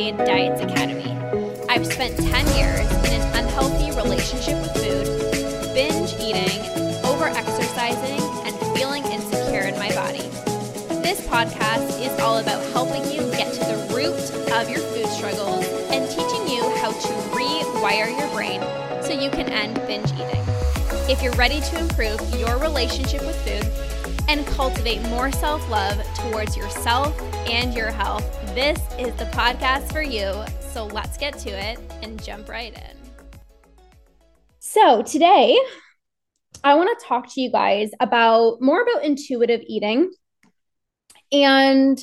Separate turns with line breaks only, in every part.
Diets Academy. I've spent 10 years in an unhealthy relationship with food, binge eating, over exercising, and feeling insecure in my body. This podcast is all about helping you get to the root of your food struggles and teaching you how to rewire your brain so you can end binge eating. If you're ready to improve your relationship with food, and cultivate more self love towards yourself and your health, this is the podcast for you. So let's get to it and jump right in.
So, today I want to talk to you guys about more about intuitive eating and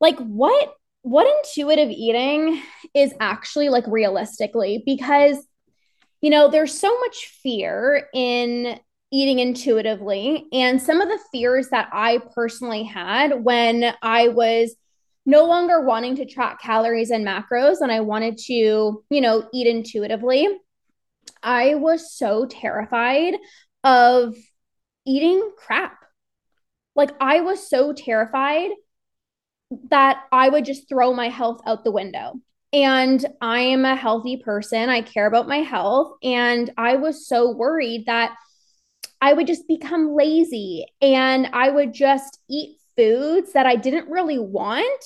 like what what intuitive eating is actually like realistically because you know there's so much fear in eating intuitively and some of the fears that I personally had when I was no longer wanting to track calories and macros and I wanted to, you know, eat intuitively. I was so terrified of eating crap. Like I was so terrified that I would just throw my health out the window. And I am a healthy person. I care about my health. And I was so worried that I would just become lazy and I would just eat foods that I didn't really want,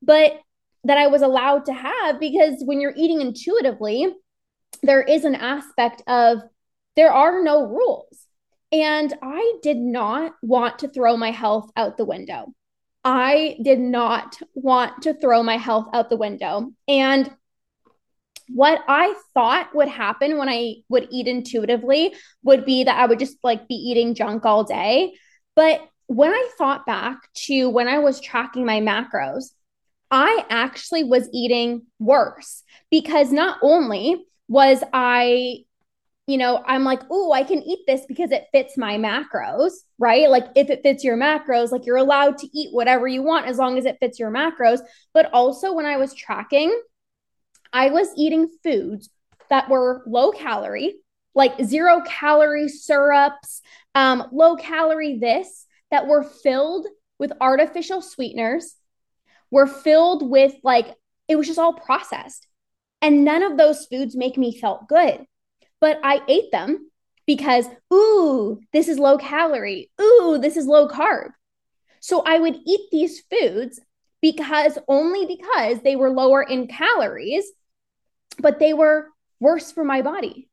but that I was allowed to have because when you're eating intuitively, there is an aspect of there are no rules. And I did not want to throw my health out the window. I did not want to throw my health out the window. And what I thought would happen when I would eat intuitively would be that I would just like be eating junk all day. But when I thought back to when I was tracking my macros, I actually was eating worse because not only was I, you know, I'm like, oh, I can eat this because it fits my macros, right? Like if it fits your macros, like you're allowed to eat whatever you want as long as it fits your macros. But also when I was tracking, I was eating foods that were low calorie, like zero calorie syrups, um, low calorie this, that were filled with artificial sweeteners, were filled with like, it was just all processed. And none of those foods make me felt good. But I ate them because, ooh, this is low calorie. Ooh, this is low carb. So I would eat these foods because only because they were lower in calories but they were worse for my body.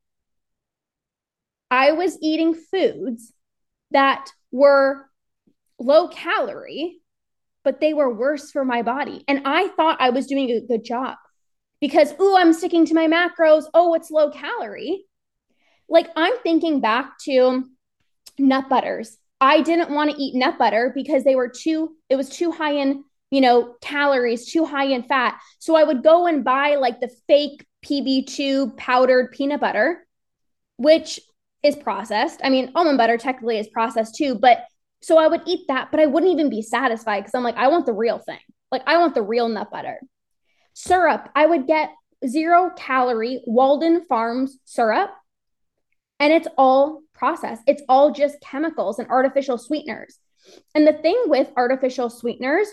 I was eating foods that were low calorie, but they were worse for my body. And I thought I was doing a good job because, ooh, I'm sticking to my macros. Oh, it's low calorie. Like I'm thinking back to nut butters. I didn't want to eat nut butter because they were too, it was too high in, you know, calories, too high in fat. So I would go and buy like the fake PB2 powdered peanut butter, which is processed. I mean, almond butter technically is processed too, but so I would eat that, but I wouldn't even be satisfied because I'm like, I want the real thing. Like, I want the real nut butter. Syrup, I would get zero calorie Walden Farms syrup, and it's all processed. It's all just chemicals and artificial sweeteners. And the thing with artificial sweeteners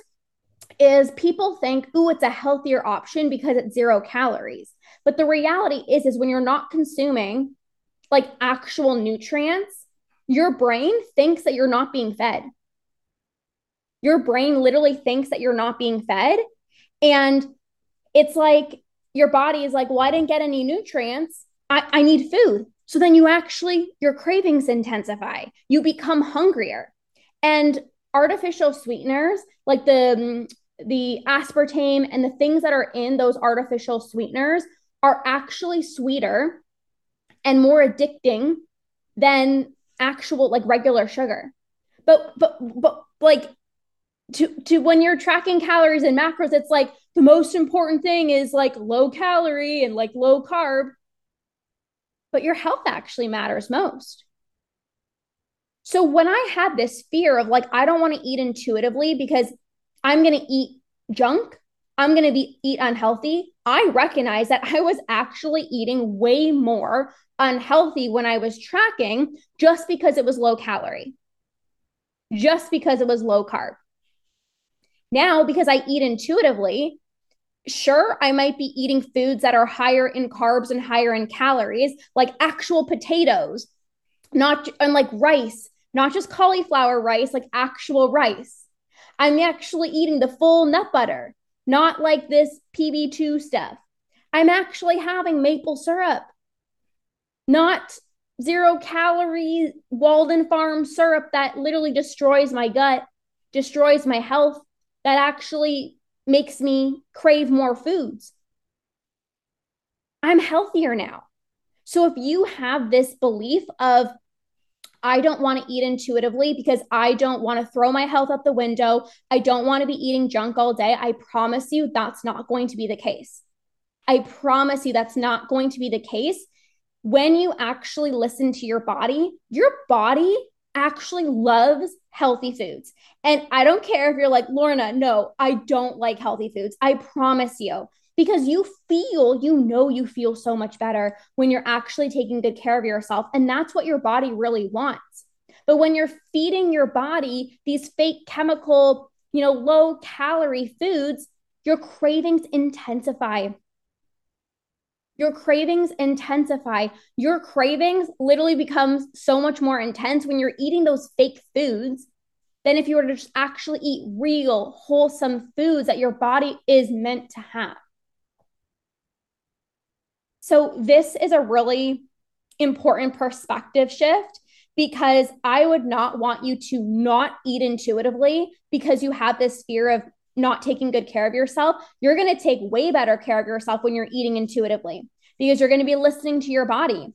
is people think, ooh, it's a healthier option because it's zero calories. But the reality is, is when you're not consuming like actual nutrients, your brain thinks that you're not being fed. Your brain literally thinks that you're not being fed. And it's like your body is like, well, I didn't get any nutrients. I, I need food. So then you actually, your cravings intensify. You become hungrier. And artificial sweeteners like the mm, the aspartame and the things that are in those artificial sweeteners are actually sweeter and more addicting than actual like regular sugar. But but but like to to when you're tracking calories and macros it's like the most important thing is like low calorie and like low carb. But your health actually matters most. So when I had this fear of like I don't want to eat intuitively because I'm going to eat junk, I'm going to be eat unhealthy, I recognize that I was actually eating way more unhealthy when I was tracking just because it was low calorie, just because it was low carb. Now, because I eat intuitively, sure, I might be eating foods that are higher in carbs and higher in calories, like actual potatoes, not unlike rice, not just cauliflower rice, like actual rice. I'm actually eating the full nut butter, not like this PB2 stuff. I'm actually having maple syrup, not zero calorie Walden Farm syrup that literally destroys my gut, destroys my health, that actually makes me crave more foods. I'm healthier now. So if you have this belief of, I don't want to eat intuitively because I don't want to throw my health out the window. I don't want to be eating junk all day. I promise you that's not going to be the case. I promise you that's not going to be the case. When you actually listen to your body, your body actually loves healthy foods. And I don't care if you're like, Lorna, no, I don't like healthy foods. I promise you, because you feel, you know, you feel so much better when you're actually taking good care of yourself. And that's what your body really wants. But when you're feeding your body these fake chemical, you know, low calorie foods, your cravings intensify your cravings intensify. Your cravings literally becomes so much more intense when you're eating those fake foods than if you were to just actually eat real, wholesome foods that your body is meant to have. So, this is a really important perspective shift because I would not want you to not eat intuitively because you have this fear of not taking good care of yourself, you're going to take way better care of yourself when you're eating intuitively because you're going to be listening to your body.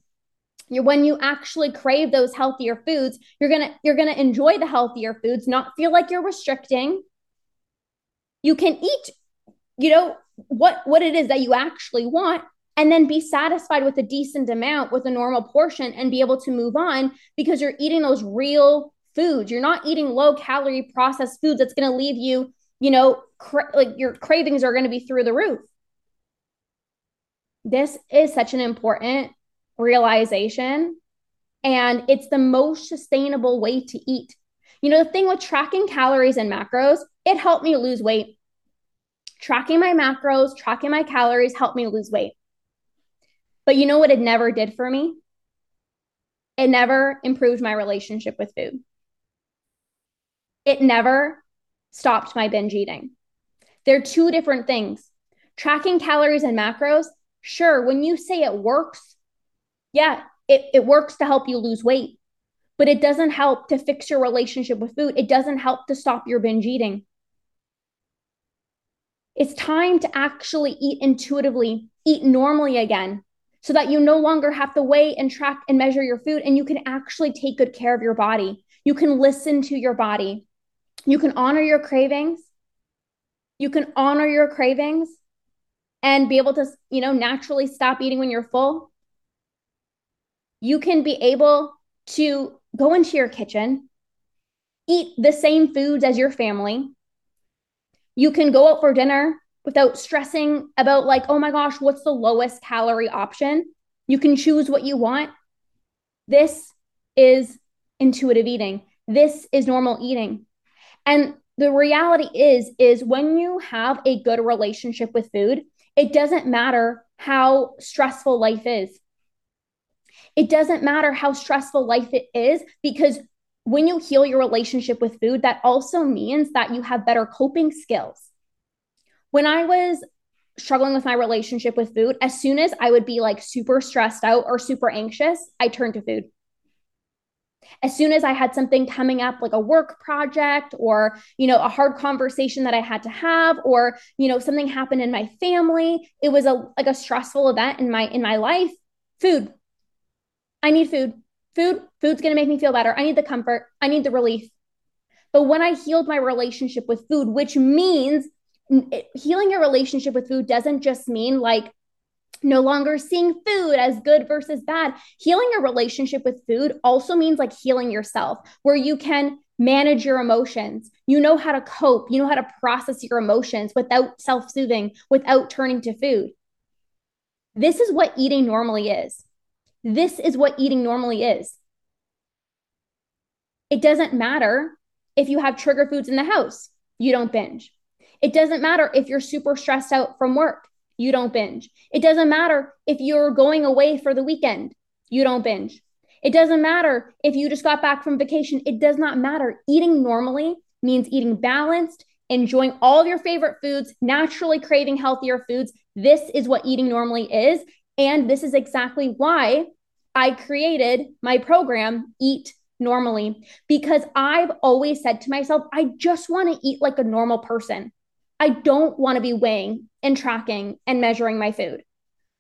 You're, when you actually crave those healthier foods, you're going to you're going to enjoy the healthier foods, not feel like you're restricting. You can eat, you know, what what it is that you actually want and then be satisfied with a decent amount with a normal portion and be able to move on because you're eating those real foods. You're not eating low calorie processed foods that's going to leave you you know, cra- like your cravings are going to be through the roof. This is such an important realization, and it's the most sustainable way to eat. You know, the thing with tracking calories and macros, it helped me lose weight. Tracking my macros, tracking my calories helped me lose weight. But you know what it never did for me? It never improved my relationship with food. It never stopped my binge eating. They're two different things. Tracking calories and macros, sure, when you say it works, yeah, it, it works to help you lose weight, but it doesn't help to fix your relationship with food. It doesn't help to stop your binge eating. It's time to actually eat intuitively, eat normally again, so that you no longer have to weigh and track and measure your food and you can actually take good care of your body. You can listen to your body. You can honor your cravings. You can honor your cravings and be able to, you know, naturally stop eating when you're full. You can be able to go into your kitchen, eat the same foods as your family. You can go out for dinner without stressing about, like, oh my gosh, what's the lowest calorie option? You can choose what you want. This is intuitive eating. This is normal eating. And the reality is is when you have a good relationship with food, it doesn't matter how stressful life is. It doesn't matter how stressful life it is because when you heal your relationship with food, that also means that you have better coping skills. When I was struggling with my relationship with food, as soon as I would be like super stressed out or super anxious, I turned to food. As soon as i had something coming up like a work project or you know a hard conversation that i had to have or you know something happened in my family it was a like a stressful event in my in my life. Food. I need food. Food food's to make me feel better. I need the comfort. I need the relief. But when i healed my relationship with food which means healing your relationship with food doesn't just mean like no longer seeing food as good versus bad. Healing your relationship with food also means like healing yourself, where you can manage your emotions. You know how to cope, you know how to process your emotions without self soothing, without turning to food. This is what eating normally is. This is what eating normally is. It doesn't matter if you have trigger foods in the house, you don't binge. It doesn't matter if you're super stressed out from work, you don't binge. It doesn't matter if you're going away for the weekend, you don't binge. It doesn't matter if you just got back from vacation, it does not matter. Eating normally means eating balanced, enjoying all of your favorite foods, naturally craving healthier foods. This is what eating normally is. And this is exactly why I created my program, Eat Normally, because I've always said to myself, I just want to eat like a normal person. I don't want to be weighing and tracking and measuring my food.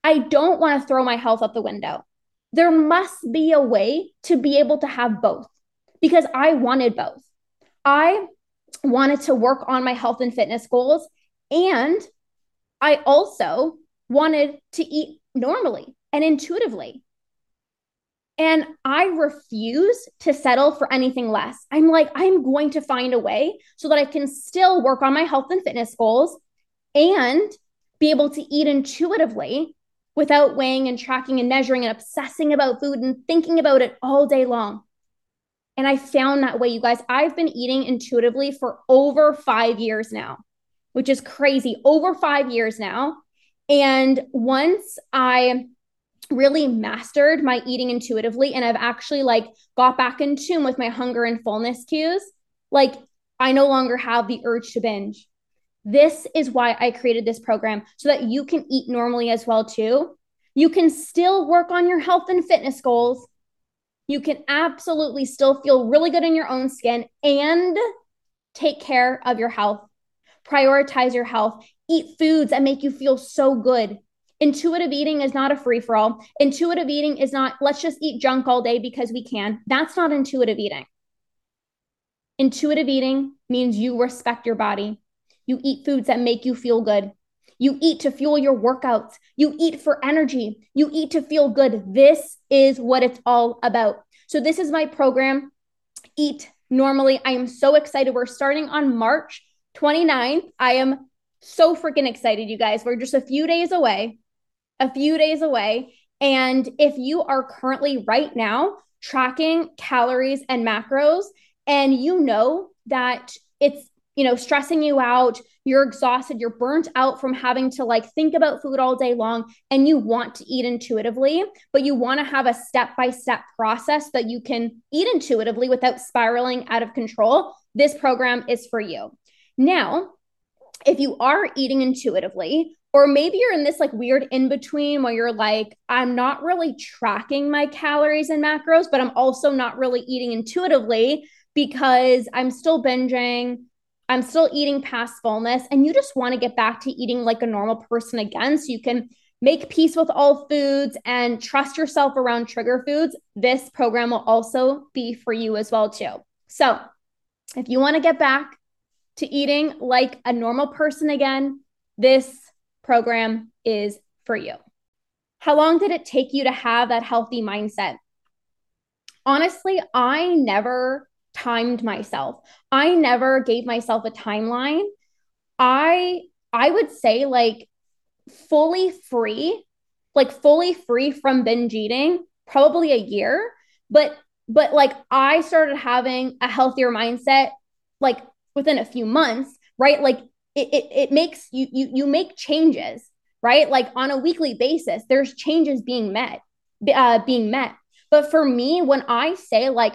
I don't want to throw my health out the window. There must be a way to be able to have both because I wanted both. I wanted to work on my health and fitness goals. And I also wanted to eat normally and intuitively. And I refuse to settle for anything less. I'm like, I'm going to find a way so that I can still work on my health and fitness goals and be able to eat intuitively without weighing and tracking and measuring and obsessing about food and thinking about it all day long. And I found that way, you guys. I've been eating intuitively for over five years now, which is crazy. Over five years now. And once I really mastered my eating intuitively and I've actually like got back in tune with my hunger and fullness cues, like I no longer have the urge to binge. This is why I created this program so that you can eat normally as well too. You can still work on your health and fitness goals you can absolutely still feel really good in your own skin and take care of your health. Prioritize your health. Eat foods that make you feel so good. Intuitive eating is not a free for all. Intuitive eating is not, let's just eat junk all day because we can. That's not intuitive eating. Intuitive eating means you respect your body. You eat foods that make you feel good. You eat to fuel your workouts. You eat for energy. You eat to feel good. This is what it's all about. So, this is my program, Eat Normally. I am so excited. We're starting on March 29th. I am so freaking excited, you guys. We're just a few days away, a few days away. And if you are currently right now tracking calories and macros, and you know that it's you know, stressing you out, you're exhausted, you're burnt out from having to like think about food all day long, and you want to eat intuitively, but you want to have a step by step process that you can eat intuitively without spiraling out of control, this program is for you. Now, if you are eating intuitively, or maybe you're in this like weird in between where you're like, I'm not really tracking my calories and macros, but I'm also not really eating intuitively because I'm still binging I'm still eating past fullness, and you just want to get back to eating like a normal person again so you can make peace with all foods and trust yourself around trigger foods, this program will also be for you as well too. So, if you want to get back to eating like a normal person again, this program is for you. How long did it take you to have that healthy mindset? Honestly, I never timed myself. I never gave myself a timeline. I I would say like fully free, like fully free from binge eating, probably a year, but but like I started having a healthier mindset like within a few months, right? Like it it, it makes you you you make changes, right? Like on a weekly basis, there's changes being met, uh, being met. But for me, when I say like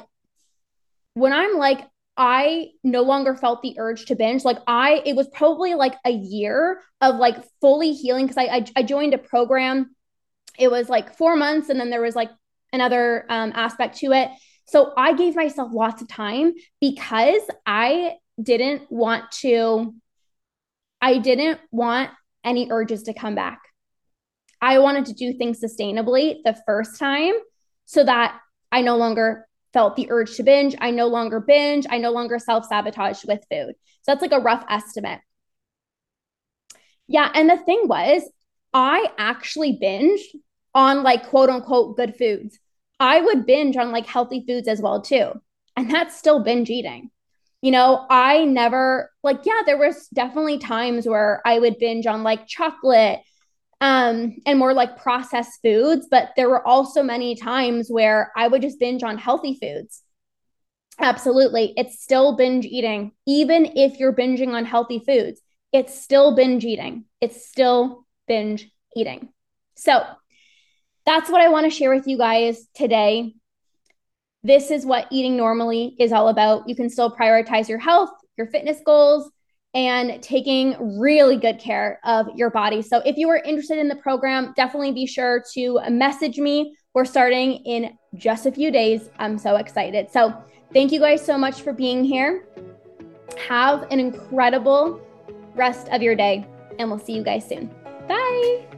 when I'm like, I no longer felt the urge to binge. Like I, it was probably like a year of like fully healing because I, I, I joined a program. It was like four months, and then there was like another um, aspect to it. So I gave myself lots of time because I didn't want to. I didn't want any urges to come back. I wanted to do things sustainably the first time so that I no longer felt the urge to binge. I no longer binge. I no longer self sabotage with food. So that's like a rough estimate. Yeah. And the thing was, I actually binged on like quote unquote good foods. I would binge on like healthy foods as well too. And that's still binge eating. You know, I never like yeah, there was definitely times where I would binge on like chocolate um, and more like processed foods. But there were also many times where I would just binge on healthy foods. Absolutely. It's still binge eating, even if you're binging on healthy foods. it's still binge eating. It's still binge eating. So that's what I want to share with you guys today. This is what eating normally is all about. You can still prioritize your health, your fitness goals, and taking really good care of your body. So, if you are interested in the program, definitely be sure to message me. We're starting in just a few days. I'm so excited. So, thank you guys so much for being here. Have an incredible rest of your day, and we'll see you guys soon. Bye.